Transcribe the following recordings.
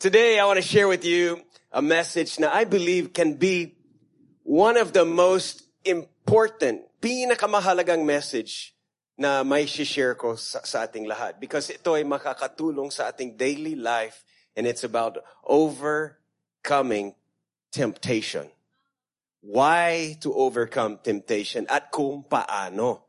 Today, I want to share with you a message that I believe can be one of the most important, pinakamahalagang message na may share ko sa, sa ating lahat. Because ito ay makakatulong sa ating daily life and it's about overcoming temptation. Why to overcome temptation at kung paano.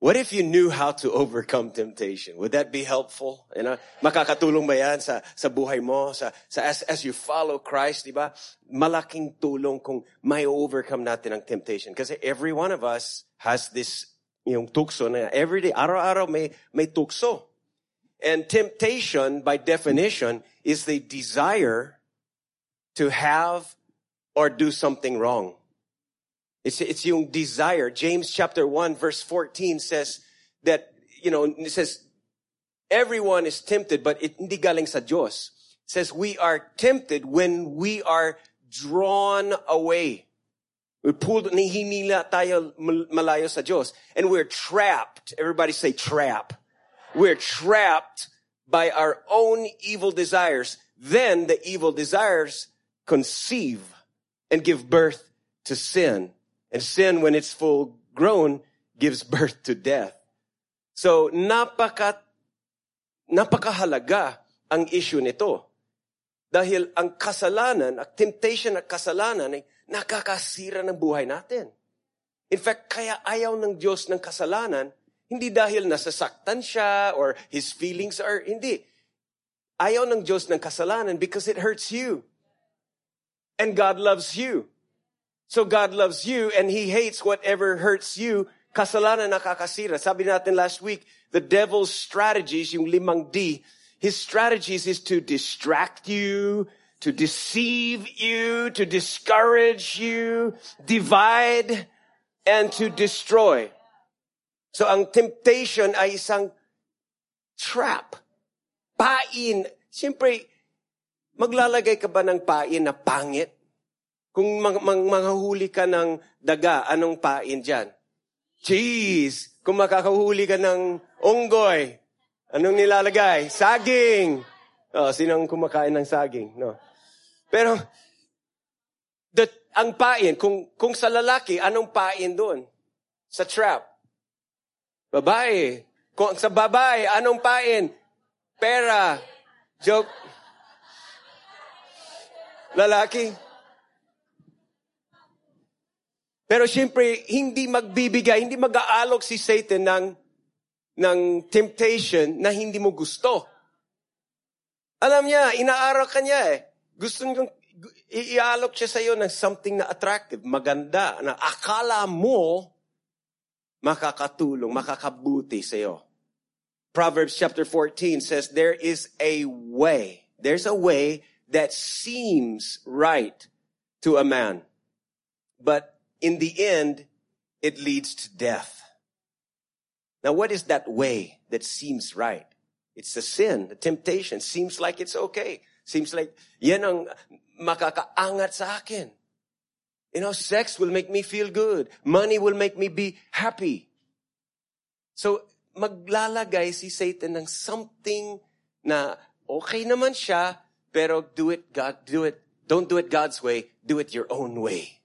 What if you knew how to overcome temptation? Would that be helpful? You know, makakatulong ba yan sa, sa buhay mo? Sa, sa as, as you follow Christ, di ba? Malaking tulong kung may overcome natin ang temptation. Kasi every one of us has this yung tukso na every day, araw-araw may, may tukso. And temptation, by definition, is the desire to have or do something wrong. It's, it's yung desire. James chapter 1 verse 14 says that, you know, it says, everyone is tempted, but it hindi galing sa Diyos. It says we are tempted when we are drawn away. We pulled, nihinila tayo malayo sa Diyos. And we're trapped. Everybody say trap. We're trapped by our own evil desires. Then the evil desires conceive and give birth to sin. And sin, when it's full grown, gives birth to death. So, napaka, napakahalaga ang issue nito. Dahil ang kasalanan, ang temptation at kasalanan ay nakakasira ng buhay natin. In fact, kaya ayaw ng Diyos ng kasalanan, hindi dahil nasasaktan siya or his feelings are, hindi. Ayaw ng Diyos ng kasalanan because it hurts you. And God loves you. So God loves you and He hates whatever hurts you. Kasalanan nakakasira. Sabi natin last week, the devil's strategies, yung limang D, his strategies is to distract you, to deceive you, to discourage you, divide, and to destroy. So ang temptation ay isang trap. Pain. Siyempre, maglalagay ka ba ng pain na pangit? Kung mang, mang, manghahuli ka ng daga, anong pain dyan? Cheese. Kung makakahuli ka ng unggoy, anong nilalagay? Saging. Oh, sinong kumakain ng saging? No. Pero, the, ang pain, kung, kung sa lalaki, anong pain doon? Sa trap. Babae. Kung sa babae, anong pain? Pera. Joke. Lalaki. Pero siyempre, hindi magbibigay, hindi mag-aalok si Satan ng, ng temptation na hindi mo gusto. Alam niya, inaaral ka niya eh. Gusto niyong iaalok siya sa iyo ng something na attractive, maganda, na akala mo makakatulong, makakabuti sa iyo. Proverbs chapter 14 says, there is a way, there's a way that seems right to a man. But in the end, it leads to death. Now, what is that way that seems right? It's the sin, the temptation. Seems like it's okay. Seems like, yan ang makakaangat sa akin. You know, sex will make me feel good. Money will make me be happy. So, maglalagay si Satan ng something na okay naman siya, pero do it God, do it, don't do it God's way, do it your own way.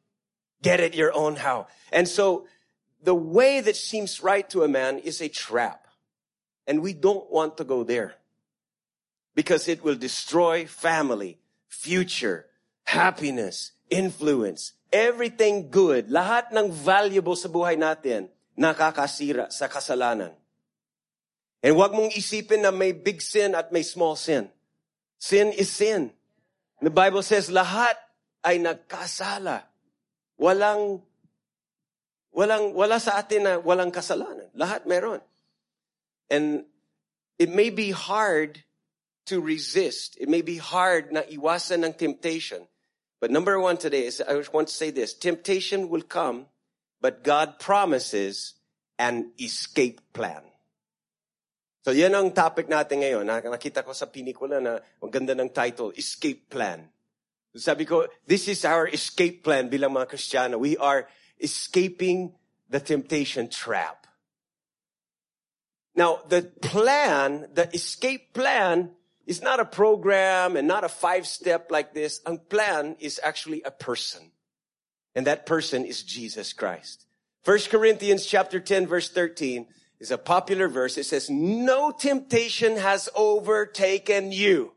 Get it your own how. And so the way that seems right to a man is a trap. And we don't want to go there because it will destroy family, future, happiness, influence, everything good. Lahat ng valuable sa buhay natin nakakasira sa kasalanan. And wag mong isipin na may big sin at may small sin. Sin is sin. The Bible says lahat ay nagkasala. Walang, walang, wala sa atin na walang kasalanan. Lahat meron. And it may be hard to resist. It may be hard na iwasan ng temptation. But number one today is, I want to say this. Temptation will come, but God promises an escape plan. So yan ang topic natin ngayon. Nakita ko sa pinikula na ang ganda ng title, Escape Plan. Sabi ko, this is our escape plan bilang mga Kristiyano. We are escaping the temptation trap. Now, the plan, the escape plan is not a program and not a five step like this. Ang plan is actually a person. And that person is Jesus Christ. First Corinthians chapter 10 verse 13 is a popular verse. It says, no temptation has overtaken you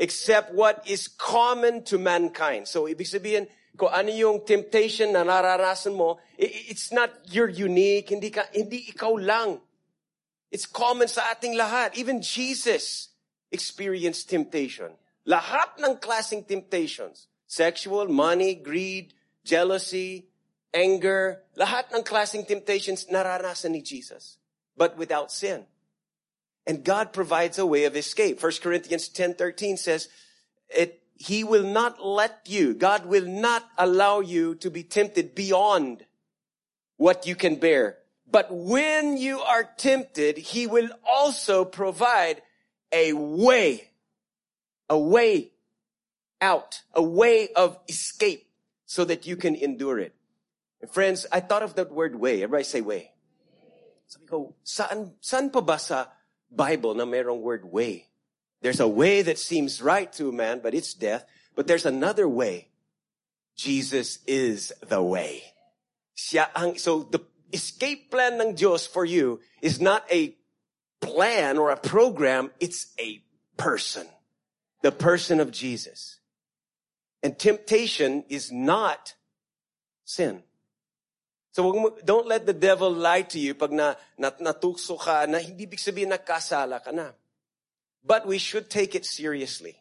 except what is common to mankind. So ibig sabihin, kung ano yung temptation na nararasan mo, it's not you're unique, hindi ka hindi ikaw lang. It's common sa ating lahat. Even Jesus experienced temptation. Lahat ng klaseng temptations. Sexual, money, greed, jealousy, anger, lahat ng klaseng temptations naranasan ni Jesus. But without sin. And God provides a way of escape. 1 Corinthians 10:13 says, it, he will not let you, God will not allow you to be tempted beyond what you can bear. But when you are tempted, he will also provide a way, a way out, a way of escape so that you can endure it. And friends, I thought of that word way. Everybody say way. Sabi ko, saan, saan pa ba sa Bible na merong word way? There's a way that seems right to a man, but it's death. But there's another way. Jesus is the way. Ang, so the escape plan ng Diyos for you is not a plan or a program. It's a person. The person of Jesus. And temptation is not sin. So don't let the devil lie to you pag na, nat, natukso ka na hindi big sabihin nakasala ka na. But we should take it seriously.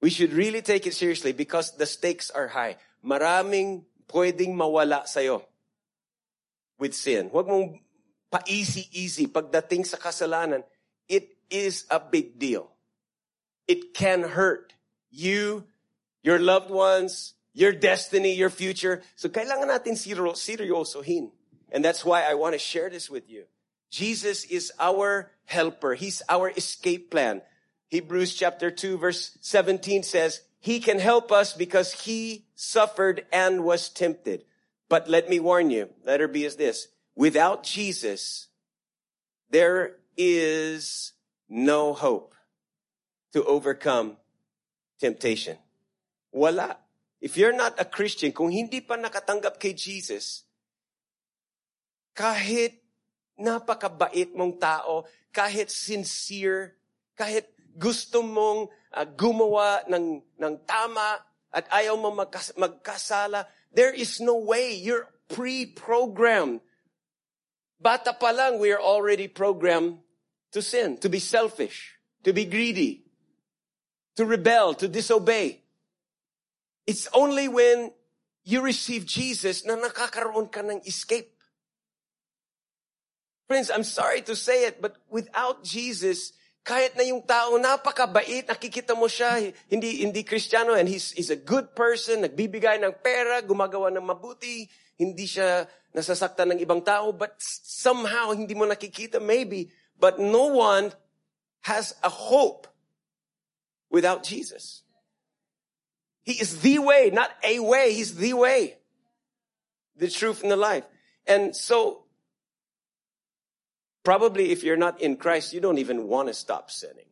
We should really take it seriously because the stakes are high. Maraming pwedeng mawala sa'yo with sin. Huwag mong pa-easy-easy pagdating sa kasalanan. It is a big deal. It can hurt you, your loved ones, your destiny, your future. So kailangan natin seryosohin. And that's why I want to share this with you. Jesus is our helper. He's our escape plan. Hebrews chapter 2 verse 17 says, He can help us because He suffered and was tempted. But let me warn you, letter B is this. Without Jesus, there is no hope to overcome temptation. Wala. If you're not a Christian, kung hindi pa nakatanggap kay Jesus, kahit napakabait mong tao, kahit sincere, kahit gusto mong uh, gumawa ng, ng tama at ayaw mo magkas- magkasala, there is no way. You're pre-programmed. Bata pa lang, we are already programmed to sin, to be selfish, to be greedy, to rebel, to disobey. It's only when you receive Jesus na nakakaroon ka ng escape. Friends, I'm sorry to say it, but without Jesus, kahit na yung tao napakabait, nakikita mo siya, hindi, hindi Kristiyano, and he's, he's a good person, nagbibigay ng pera, gumagawa ng mabuti, hindi siya nasasaktan ng ibang tao, but somehow hindi mo nakikita, maybe, but no one has a hope without Jesus. He is the way, not a way, he's the way, the truth and the life. And so Probably if you're not in Christ, you don't even want to stop sinning.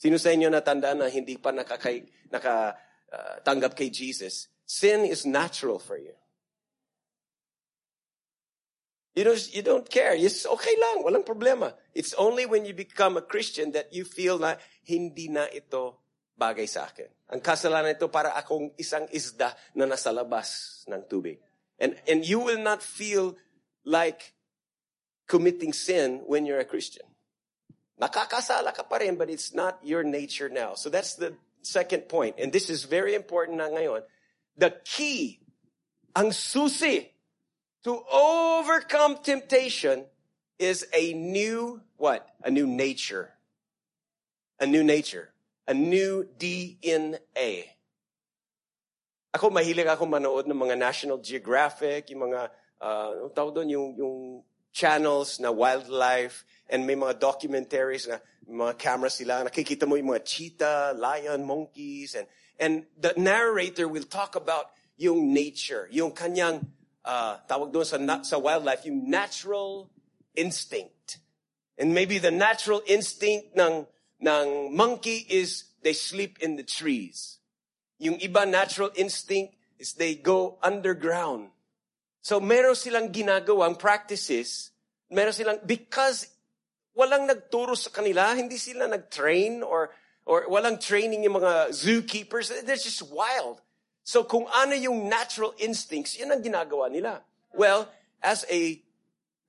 Sino sa inyo natandaan na hindi pa nakakay, naka, uh, kay Jesus? Sin is natural for you. You don't, you don't care. It's okay lang. Walang problema. It's only when you become a Christian that you feel na hindi na ito bagay sa akin. Ang kasalanan ito para akong isang isda na nasa labas ng tubig. And, and you will not feel like committing sin when you're a Christian. Nakakasala ka pa rin, but it's not your nature now. So that's the second point. And this is very important na ngayon. The key, ang susi to overcome temptation is a new, what? A new nature. A new nature. A new DNA. Ako mahilig ako manood ng mga National Geographic, yung mga, uh, tawag doon, yung, yung channels na wildlife and may mga documentaries na mga camera sila. Nakikita mo yung mga cheetah, lion, monkeys. And, and the narrator will talk about yung nature, yung kanyang, uh, tawag doon sa, sa wildlife, yung natural instinct. And maybe the natural instinct ng, ng monkey is they sleep in the trees. Yung iba natural instinct is they go underground. So meron silang ginagawang practices, meron silang, because walang nagturo sa kanila, hindi sila nag-train or, or walang training yung mga zookeepers, they're just wild. So kung ano yung natural instincts, yun ang ginagawa nila. Well, as a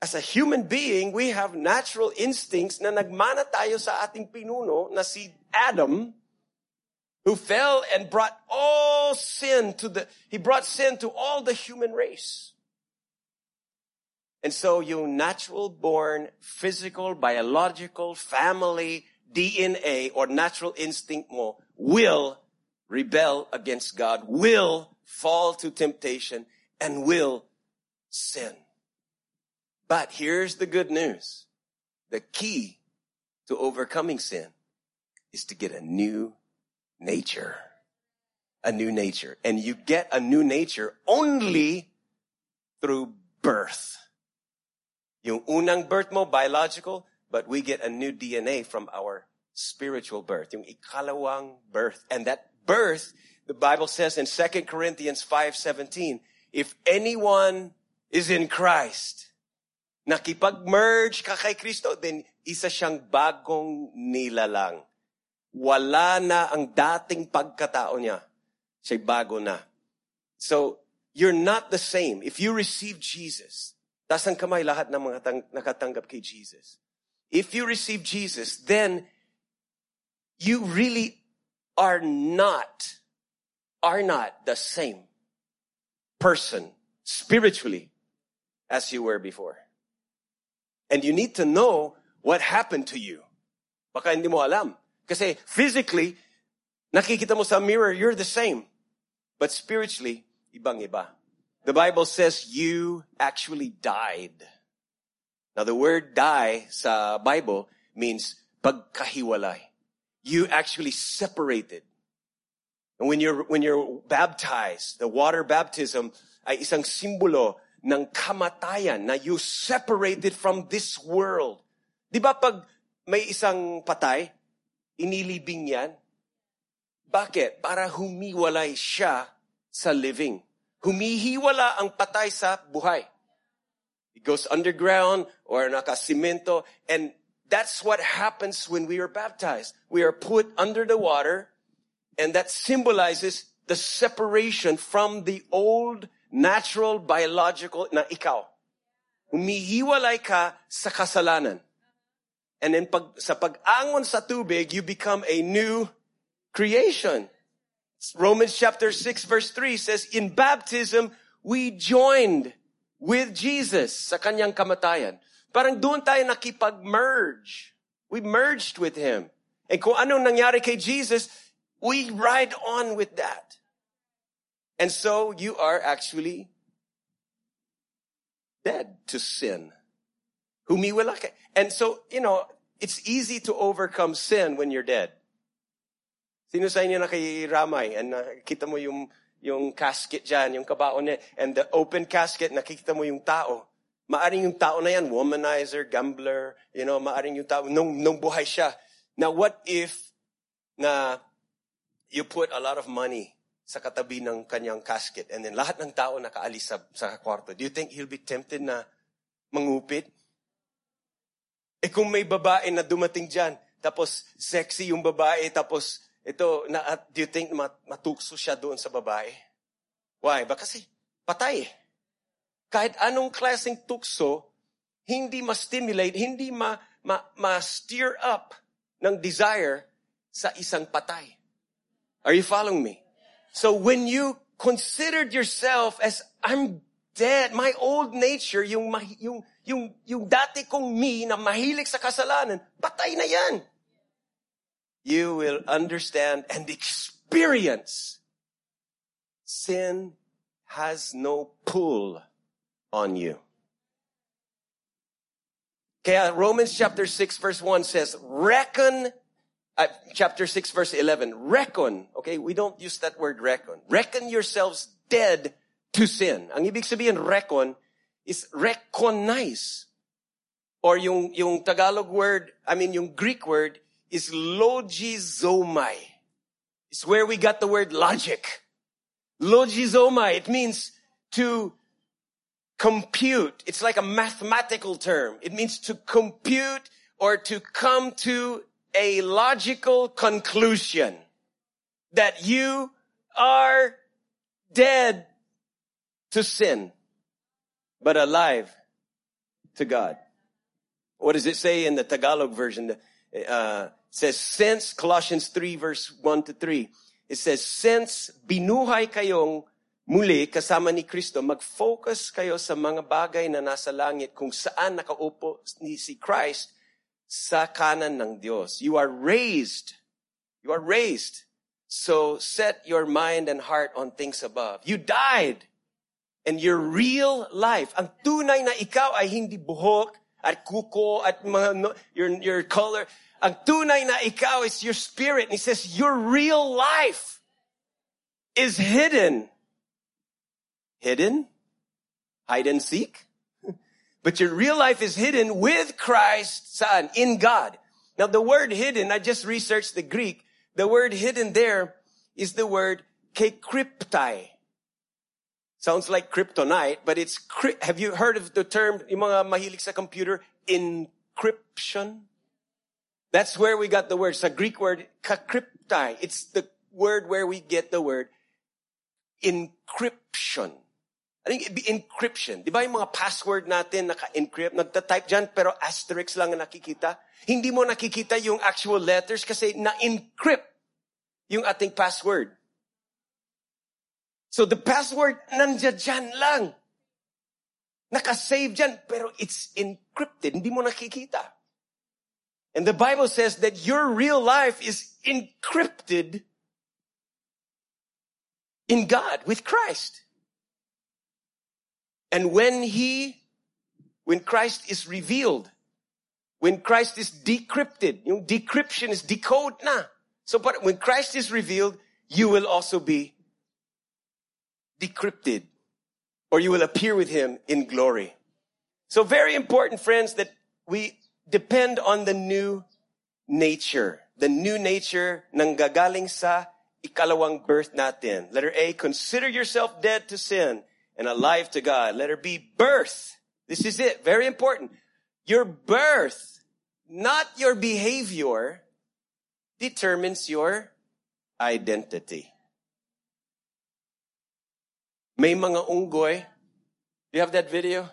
as a human being, we have natural instincts na nagmana tayo sa ating pinuno na si Adam, who fell and brought all sin to the, he brought sin to all the human race. And so yung natural born, physical, biological, family, DNA, or natural instinct mo will rebel against God, will fall to temptation, and will sin. But here's the good news. The key to overcoming sin is to get a new nature. A new nature. And you get a new nature only through birth. Yung unang birth mo, biological, but we get a new DNA from our spiritual birth. Yung ikalawang birth. And that birth, the Bible says in 2 Corinthians 5.17, if anyone is in Christ, nakipag-merge ka kay Kristo, then isa siyang bagong nilalang. Wala na ang dating pagkatao niya. Siya'y bago na. So, you're not the same. If you receive Jesus, tas ang kamay lahat ng mga tang- nakatanggap kay Jesus. If you receive Jesus, then you really are not, are not the same person spiritually as you were before. And you need to know what happened to you. Baka hindi mo alam. Kasi physically, nakikita mo sa mirror, you're the same. But spiritually, ibang iba. The Bible says you actually died. Now the word die sa Bible means pagkahiwalay. You actually separated. And when you're, when you're baptized, the water baptism ay isang simbolo ng kamatayan na you separated from this world. Di ba pag may isang patay, inilibing yan? Bakit? Para humiwalay siya sa living. Humihiwala ang patay sa buhay. It goes underground or nakasimento and that's what happens when we are baptized. We are put under the water and that symbolizes the separation from the old natural, biological na ikaw. Humihiwalay ka sa kasalanan. And then pag, sa pag-angon sa tubig, you become a new creation. Romans chapter 6 verse 3 says, in baptism, we joined with Jesus sa kanyang kamatayan. Parang doon tayo nakipag-merge. We merged with Him. And kung anong nangyari kay Jesus, we ride on with that. And so you are actually dead to sin. And so, you know, it's easy to overcome sin when you're dead. Sino sa inyo nakiramay and uh, nakita mo yung, yung casket dyan, yung kabaon niya, and the open casket, nakikita mo yung tao. Maaring yung tao na yan, womanizer, gambler, you know, maaring yung tao, nung, nung buhay siya. Now, what if na you put a lot of money sa katabi ng kanyang casket and then lahat ng tao nakaalis sa, sa kwarto? Do you think he'll be tempted na mangupit? Eh kung may babae na dumating dyan, tapos sexy yung babae, tapos ito, na, do you think mat, matukso siya doon sa babae? Why? Ba kasi patay eh. Kahit anong klaseng tukso, hindi ma-stimulate, hindi ma, ma, ma-steer up ng desire sa isang patay. Are you following me? So when you considered yourself as I'm dead, my old nature, yung, yung, yung, yung dati kong me na mahilig sa kasalanan, patay na yan. You will understand and experience sin has no pull on you. Kaya Romans chapter 6 verse 1 says, reckon, uh, chapter 6 verse 11, reckon, okay, we don't use that word reckon. Reckon yourselves dead to sin. Ang ibig sabihin reckon is recognize. Or yung, yung Tagalog word, I mean yung Greek word is logizomai. It's where we got the word logic. Logizomai, it means to compute. It's like a mathematical term. It means to compute or to come to a logical conclusion that you are dead to sin, but alive to God. What does it say in the Tagalog version? Uh, says, since Colossians 3 verse 1 to 3, it says, since binuhay kayong muli kasama ni Kristo, mag-focus kayo sa mga bagay na nasa langit kung saan nakaupo ni si Christ sa kanan ng Diyos. You are raised. You are raised. So set your mind and heart on things above. You died. And your real life, ang tunay na ikaw ay hindi buhok at kuko at mga, your, your color. Ang tunay na ikaw is your spirit. And he says, your real life is hidden. Hidden? Hide and seek? But your real life is hidden with Christ, son, in God. Now the word hidden, I just researched the Greek. The word hidden there is the word kekryptai. Sounds like kryptonite, but it's, have you heard of the term, yung mga mahilig sa computer, encryption? That's where we got the word. It's a Greek word, kakryptai. It's the word where we get the word encryption. I think encryption. Di ba yung mga password natin naka-encrypt? Nagta-type dyan pero asterisk lang ang nakikita. Hindi mo nakikita yung actual letters kasi na-encrypt yung ating password. So the password nandiyan dyan lang. Naka-save dyan pero it's encrypted. Hindi mo nakikita. And the Bible says that your real life is encrypted in God with Christ. And when he, when Christ is revealed, when Christ is decrypted, you know, decryption is decode na. So but when Christ is revealed, you will also be decrypted or you will appear with him in glory. So very important friends that we depend on the new nature. The new nature ng gagaling sa ikalawang birth natin. Letter A, consider yourself dead to sin and alive to God. Let her be birth. This is it. Very important. Your birth, not your behavior, determines your identity. May mga unggoy. Do you have that video?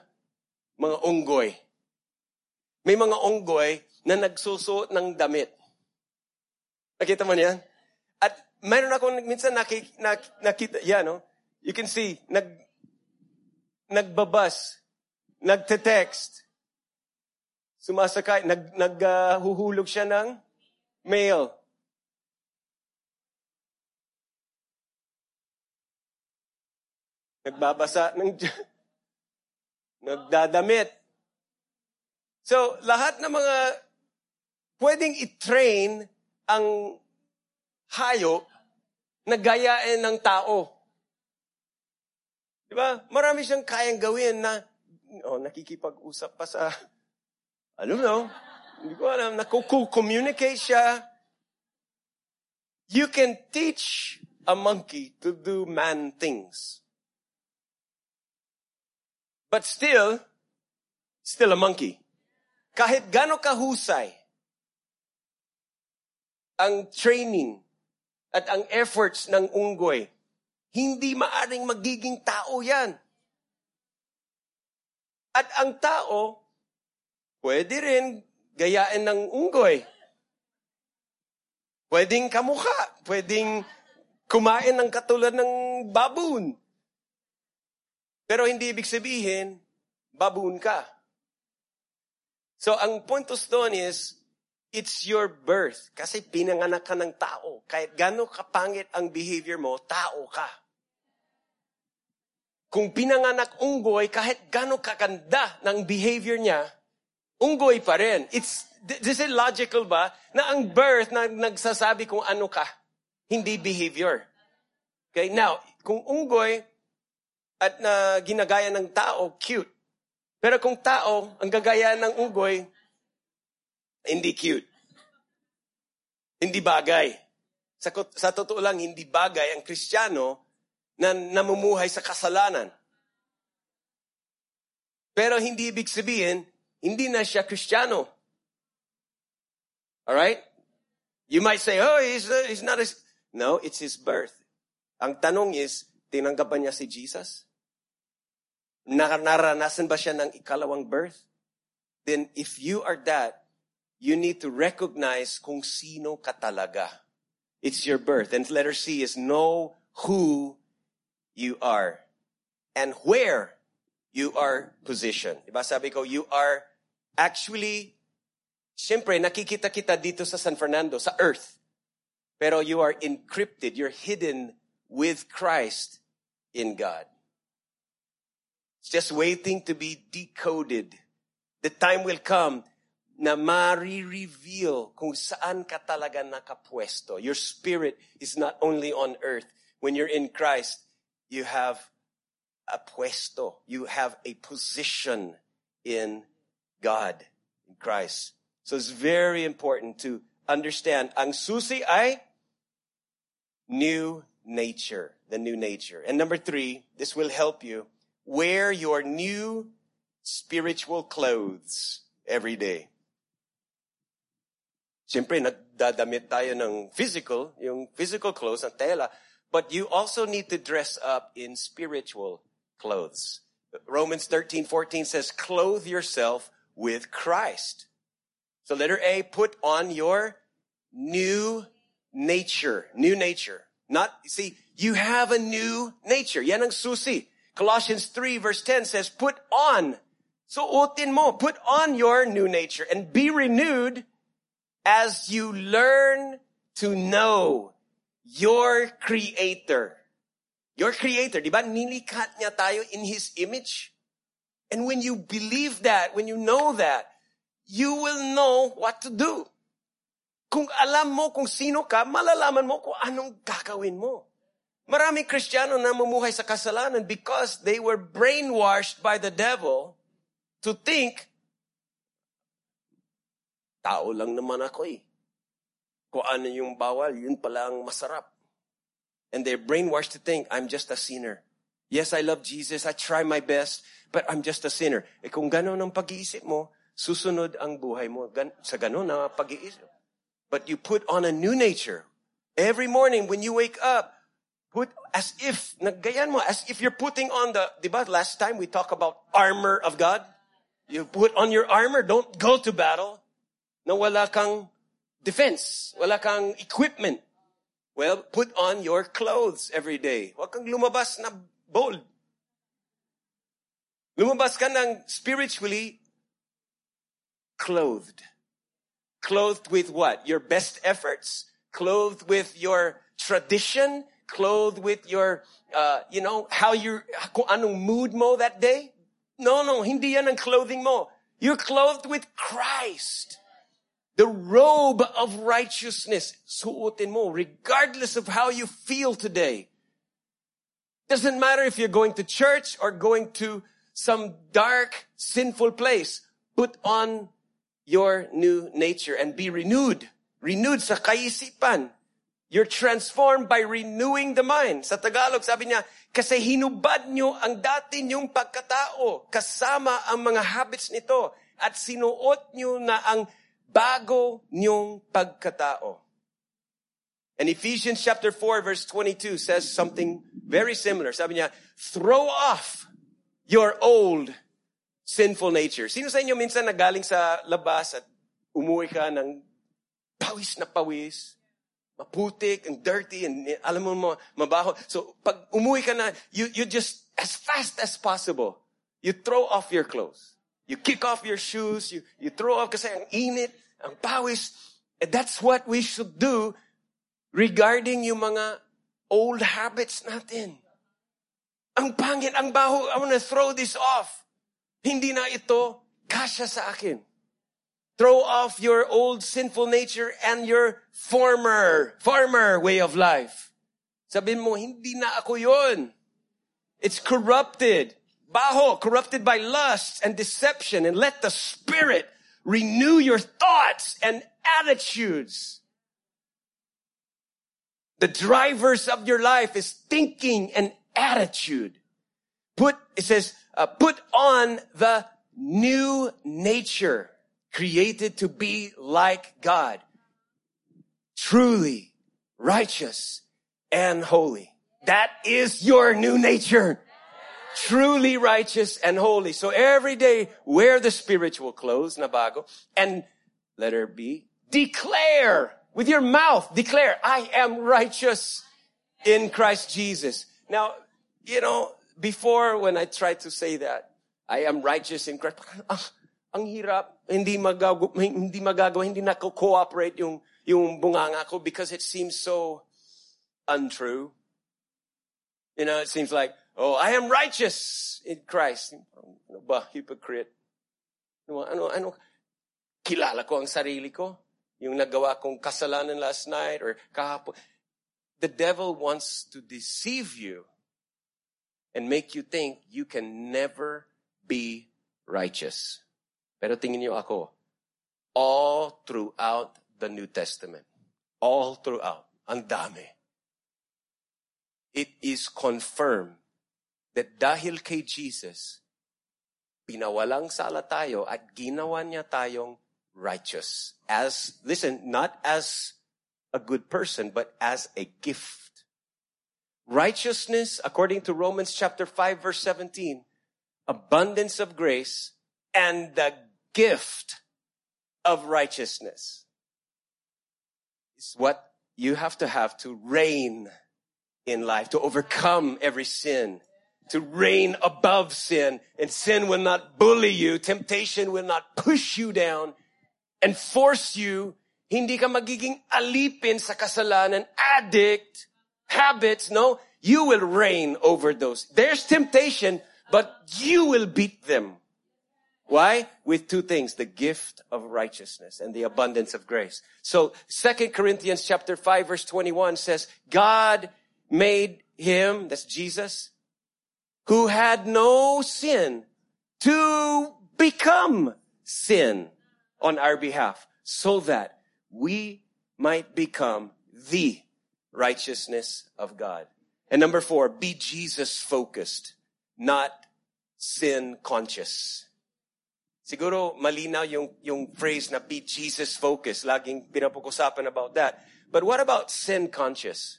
Mga unggoy. May mga unggoy na nagsusuot ng damit. Nakita mo niyan? At mayroon akong minsan nakik, nak, nakita, yeah, oh. no? You can see, nag, nagbabas, nagte-text, sumasakay, nag, naghuhulog uh, siya ng mail. Nagbabasa ng nagdadamit. So, lahat ng mga pwedeng i-train ang hayop na gayain ng tao. Di ba? Marami siyang kayang gawin na oh, nakikipag-usap pa sa, I don't know, hindi ko alam, nakuku-communicate siya. You can teach a monkey to do man things. But still, still a monkey kahit gano'ng kahusay ang training at ang efforts ng unggoy, hindi maaring magiging tao yan. At ang tao, pwede rin gayain ng unggoy. Pwedeng kamukha. Pwedeng kumain ng katulad ng baboon. Pero hindi ibig sabihin, baboon ka. So, ang puntos doon is, it's your birth. Kasi pinanganak ka ng tao. Kahit gano'ng kapangit ang behavior mo, tao ka. Kung pinanganak unggoy, kahit gano'ng kakanda ng behavior niya, unggoy pa rin. It's, this is logical ba? Na ang birth na nagsasabi kung ano ka, hindi behavior. Okay, now, kung unggoy at na ginagaya ng tao, cute. Pero kung tao, ang gagaya ng unggoy, hindi cute. Hindi bagay. Sa, sa totoo lang, hindi bagay ang Kristiyano na namumuhay sa kasalanan. Pero hindi ibig sabihin, hindi na siya Kristiyano. Alright? You might say, oh, he's, uh, he's not a... No, it's his birth. Ang tanong is, tinanggap ba niya si Jesus? Naranasan ba siya ng ikalawang birth? Then if you are that, you need to recognize kung sino ka talaga. It's your birth. And letter C is know who you are and where you are positioned. Diba sabi ko, you are actually, siyempre, nakikita kita dito sa San Fernando, sa earth. Pero you are encrypted, you're hidden with Christ in God. It's just waiting to be decoded. The time will come na mari-reveal kung saan ka talaga nakapwesto. Your spirit is not only on earth. When you're in Christ, you have a puesto. You have a position in God, in Christ. So it's very important to understand. Ang susi ay new nature, the new nature. And number three, this will help you wear your new spiritual clothes every day. Siyempre, nagdadamit tayo ng physical, yung physical clothes, ng tela, but you also need to dress up in spiritual clothes. Romans 13, 14 says, clothe yourself with Christ. So letter A, put on your new nature. New nature. Not, see, you have a new nature. Yan ang susi. Colossians 3 verse 10 says, put on. So utin mo, put on your new nature and be renewed as you learn to know your creator. Your creator, di ba? Nilikat niya tayo in His image. And when you believe that, when you know that, you will know what to do. Kung alam mo kung sino ka, malalaman mo kung anong gagawin mo. Maraming Kristiyano na mamuhay sa kasalanan because they were brainwashed by the devil to think, tao lang naman ako eh. Kung ano yung bawal, yun pala ang masarap. And they're brainwashed to think, I'm just a sinner. Yes, I love Jesus. I try my best, but I'm just a sinner. Eh kung gano'n ang pag-iisip mo, susunod ang buhay mo gan- sa gano'n na pag-iisip. But you put on a new nature. Every morning when you wake up, Put as if, naggayan mo, as if you're putting on the, di ba, last time we talk about armor of God. You put on your armor, don't go to battle na wala kang defense, wala kang equipment. Well, put on your clothes every day. Huwag kang lumabas na bold. Lumabas ka ng spiritually clothed. Clothed with what? Your best efforts? Clothed with your tradition? clothed with your, uh, you know, how you're, kung anong mood mo that day. No, no, hindi yan ang clothing mo. You're clothed with Christ. The robe of righteousness. Mo, regardless of how you feel today. Doesn't matter if you're going to church or going to some dark, sinful place. Put on your new nature and be renewed. Renewed sa kaisipan. You're transformed by renewing the mind. Sa Tagalog, sabi niya, kasi hinubad nyo ang dati nyong pagkatao kasama ang mga habits nito at sinuot nyo na ang bago nyong pagkatao. And Ephesians chapter 4 verse 22 says something very similar. Sabi niya, throw off your old sinful nature. Sino sa inyo minsan nagaling sa labas at umuwi ka ng pawis na pawis, maputik and dirty and alam mo mabaho. So pag umuwi ka na, you, you just, as fast as possible, you throw off your clothes. You kick off your shoes, you, you throw off kasi ang init, ang pawis. And that's what we should do regarding yung mga old habits natin. Ang pangit, ang baho, I want to throw this off. Hindi na ito kasya sa akin. Throw off your old sinful nature and your former, former way of life. Sabihin mo, hindi na ako yun. It's corrupted. Baho, corrupted by lust and deception. And let the Spirit renew your thoughts and attitudes. The drivers of your life is thinking and attitude. Put, it says, uh, put on the new nature created to be like God. Truly righteous and holy. That is your new nature. Truly righteous and holy. So every day wear the spiritual clothes, nabago, and letter be. declare with your mouth, declare, I am righteous in Christ Jesus. Now, you know, before when I tried to say that, I am righteous in Christ, ah, ang hirap, hindi magagawa, hindi magagawa, hindi na cooperate yung, yung bunganga ko because it seems so untrue. You know, it seems like, oh, I am righteous in Christ. Ano ba, hypocrite? Ano, ano, kilala ko ang sarili ko. Yung nagawa kong kasalanan last night or kahapon. The devil wants to deceive you and make you think you can never be righteous. Pero tingin niyo ako, all throughout the New Testament, all throughout, ang dami. It is confirmed that dahil kay Jesus, pinawalang sala tayo at ginawa niya tayong righteous. As, listen, not as a good person, but as a gift. Righteousness, according to Romans chapter 5 verse 17, abundance of grace and the gift of righteousness is what you have to have to reign in life, to overcome every sin, to reign above sin. And sin will not bully you. Temptation will not push you down and force you. Hindi ka magiging alipin sa kasalanan, addict, habits. No, you will reign over those. There's temptation, but you will beat them. Why? With two things, the gift of righteousness and the abundance of grace. So Second Corinthians chapter 5 verse 21 says, God made him, that's Jesus, who had no sin to become sin on our behalf so that we might become the righteousness of God. And number four, be Jesus focused, not sin conscious. Siguro malinaw yung, yung phrase na be Jesus focused. Laging pinapag-usapan about that. But what about sin conscious?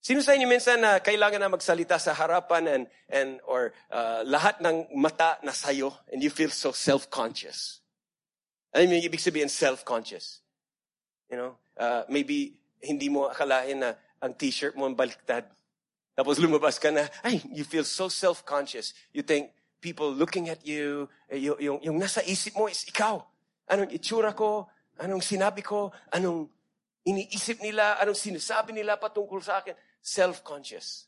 Sino sa inyo minsan na kailangan na magsalita sa harapan and, and or uh, lahat ng mata na sayo and you feel so self-conscious? I mean, ibig sabihin self-conscious. You know, uh, maybe hindi mo akalain na ang t-shirt mo ang baliktad. Tapos lumabas ka na, ay, you feel so self-conscious. You think, people looking at you, eh, yung, yung, yung nasa isip mo is ikaw. Anong itsura ko? Anong sinabi ko? Anong iniisip nila? Anong sinasabi nila patungkol sa akin? Self-conscious.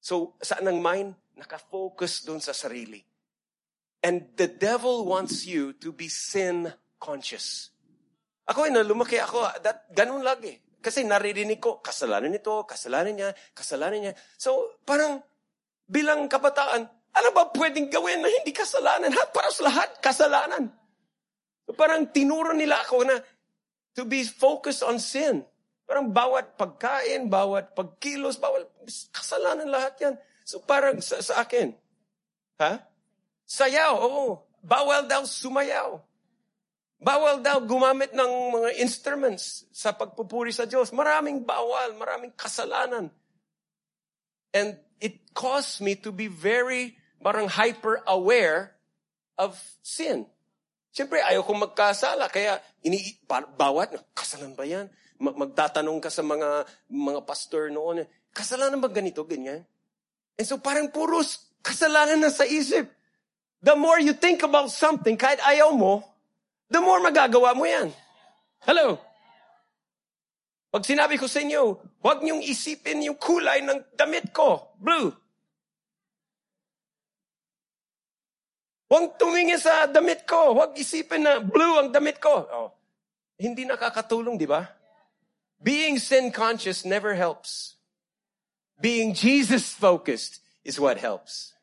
So, saan ang mind? Nakafocus dun sa sarili. And the devil wants you to be sin-conscious. Ako, na lumaki ako, that, ganun lagi. Kasi naririnig ko, kasalanan nito, kasalanan niya, kasalanan niya. So, parang, bilang kabataan, ano ba pwedeng gawin na hindi kasalanan? Ha? Para sa lahat, kasalanan. Parang tinuro nila ako na to be focused on sin. Parang bawat pagkain, bawat pagkilos, bawat kasalanan lahat yan. So parang sa, sa akin, ha? Sayaw, oo. Bawal daw sumayaw. Bawal daw gumamit ng mga instruments sa pagpupuri sa Diyos. Maraming bawal, maraming kasalanan. And it caused me to be very, parang hyper-aware of sin. Siyempre, ayaw kong magkasala. Kaya, ini, bawat, kasalan ba yan? Magtatanong ka sa mga mga pastor noon, kasalanan ba ganito, ganyan? And so parang puros kasalanan na sa isip. The more you think about something, kahit ayaw mo, the more magagawa mo yan. Hello? Pag sinabi ko sa inyo, huwag niyong isipin yung kulay ng damit ko, blue. Huwag tumingin sa damit ko. Huwag isipin na blue ang damit ko. Oh. Hindi nakakatulong, di ba? Being sin conscious never helps. Being Jesus focused is what helps.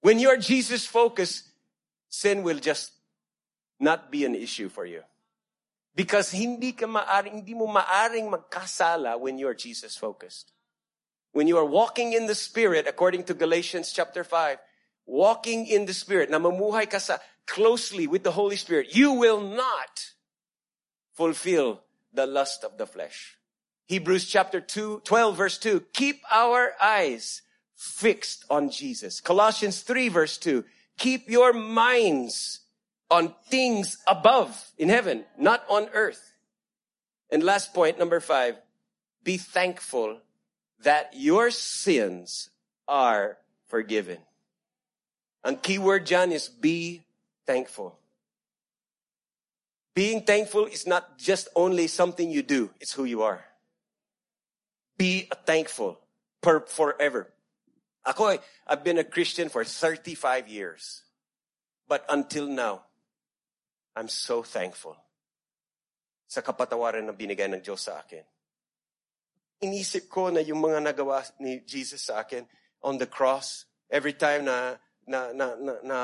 When you're Jesus focused, sin will just not be an issue for you. Because hindi ka maaring, hindi mo maaring magkasala when you are Jesus focused. When you are walking in the Spirit, according to Galatians chapter 5, walking in the Spirit, namamuhay ka sa, closely with the Holy Spirit, you will not fulfill the lust of the flesh. Hebrews chapter 2, 12 verse 2, keep our eyes fixed on Jesus. Colossians 3 verse 2, keep your minds on things above in heaven, not on earth. And last point, number five, be thankful that your sins are forgiven. Ang keyword dyan is be thankful. Being thankful is not just only something you do, it's who you are. Be thankful per, forever. Ako, eh, I've been a Christian for 35 years. But until now, I'm so thankful sa kapatawaran na binigay ng Diyos sa akin. Inisip ko na yung mga nagawa ni Jesus sa akin on the cross, every time na na na na, na,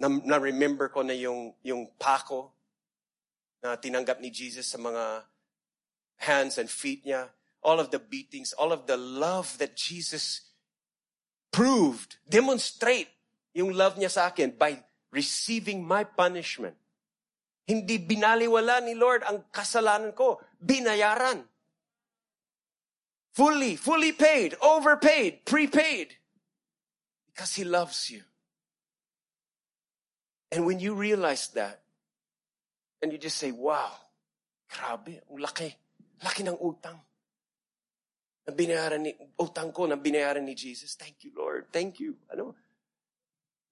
na, na remember ko na yung yung pako na tinanggap ni Jesus sa mga hands and feet niya, all of the beatings, all of the love that Jesus proved, demonstrate yung love niya sa akin by receiving my punishment. Hindi binaliwala ni Lord ang kasalanan ko. Binayaran. Fully, fully paid, overpaid, prepaid. Because He loves you. And when you realize that, and you just say, wow, grabe, laki. Laki ng utang. Na binayaran ni, utang ko na binayaran ni Jesus. Thank you, Lord. Thank you. Ano?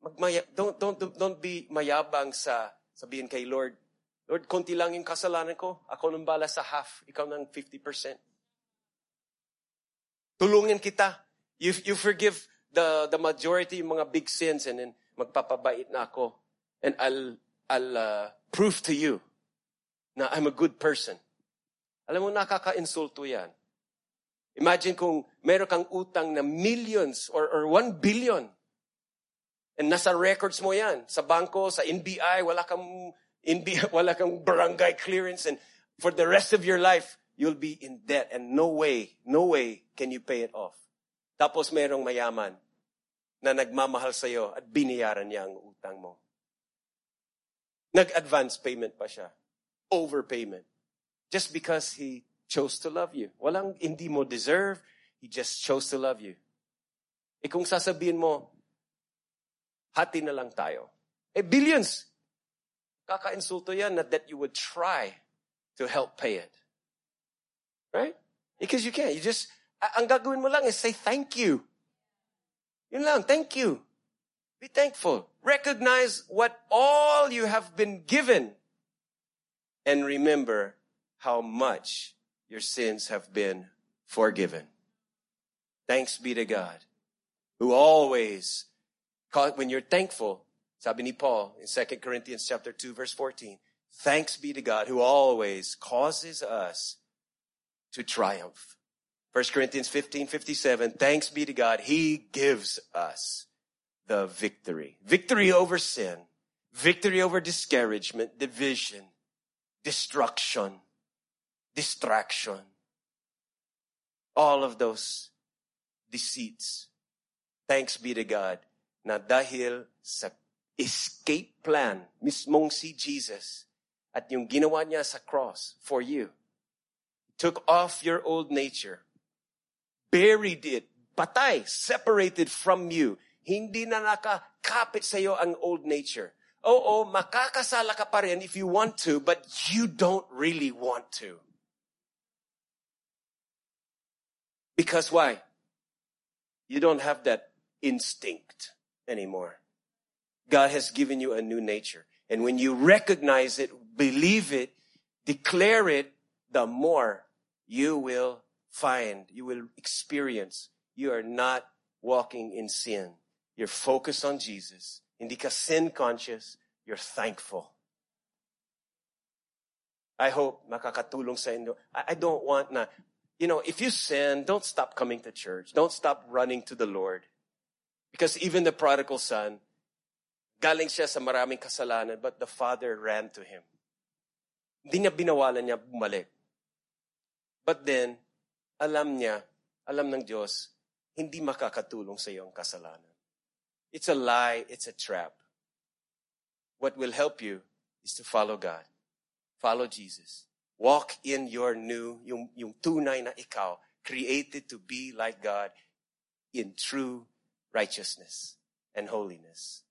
Magmaya, don't, don't, don't be mayabang sa sabihin kay Lord, Lord, konti lang yung kasalanan ko. Ako nang bala sa half. Ikaw ng 50%. Tulungan kita. You, you forgive the, the majority yung mga big sins and then magpapabait na ako. And I'll, I'll uh, prove to you na I'm a good person. Alam mo, nakaka-insulto yan. Imagine kung meron kang utang na millions or, or 1 billion. And nasa records mo yan. Sa banko, sa NBI, wala kang, NBI, wala kang barangay clearance. And for the rest of your life, you'll be in debt. And no way, no way can you pay it off. Tapos merong mayaman na nagmamahal sa'yo at biniyaran niya ang utang mo. Nag-advance payment pa siya. Overpayment. Just because He chose to love you. Walang hindi mo deserve. He just chose to love you. E kung sasabihin mo, hati na lang tayo. Eh, billions. Kaka-insulto yan na that you would try to help pay it. Right? Because you can't. You just, ang gagawin mo lang is say thank you. Yun lang, thank you. Be thankful. Recognize what all you have been given. And remember how much your sins have been forgiven. Thanks be to God, who always, when you're thankful, sabi ni Paul in 2 Corinthians chapter 2 verse 14, thanks be to God who always causes us to triumph. 1 Corinthians 15, 57, thanks be to God, He gives us the victory. Victory over sin, victory over discouragement, division, destruction, distraction. All of those deceits. Thanks be to God na dahil sa escape plan mismong si Jesus at yung ginawa niya sa cross for you. Took off your old nature, buried it, patay, separated from you, hindi na nakakapit sa iyo ang old nature. Oo, makakasala ka pa rin if you want to, but you don't really want to. Because why? You don't have that instinct anymore. God has given you a new nature. And when you recognize it, believe it, declare it, the more you will find, you will experience you are not walking in sin. You're focused on Jesus. Hindi ka sin conscious. You're thankful. I hope makakatulong sa inyo. I, don't want na, you know, if you sin, don't stop coming to church. Don't stop running to the Lord. Because even the prodigal son, galing siya sa maraming kasalanan, but the father ran to him. Hindi niya binawalan niya bumalik. But then, alam niya, alam ng Diyos, hindi makakatulong sa iyo kasalanan. It's a lie, it's a trap. What will help you is to follow God. Follow Jesus. Walk in your new, yung, yung tunay na ikaw, created to be like God in true righteousness and holiness.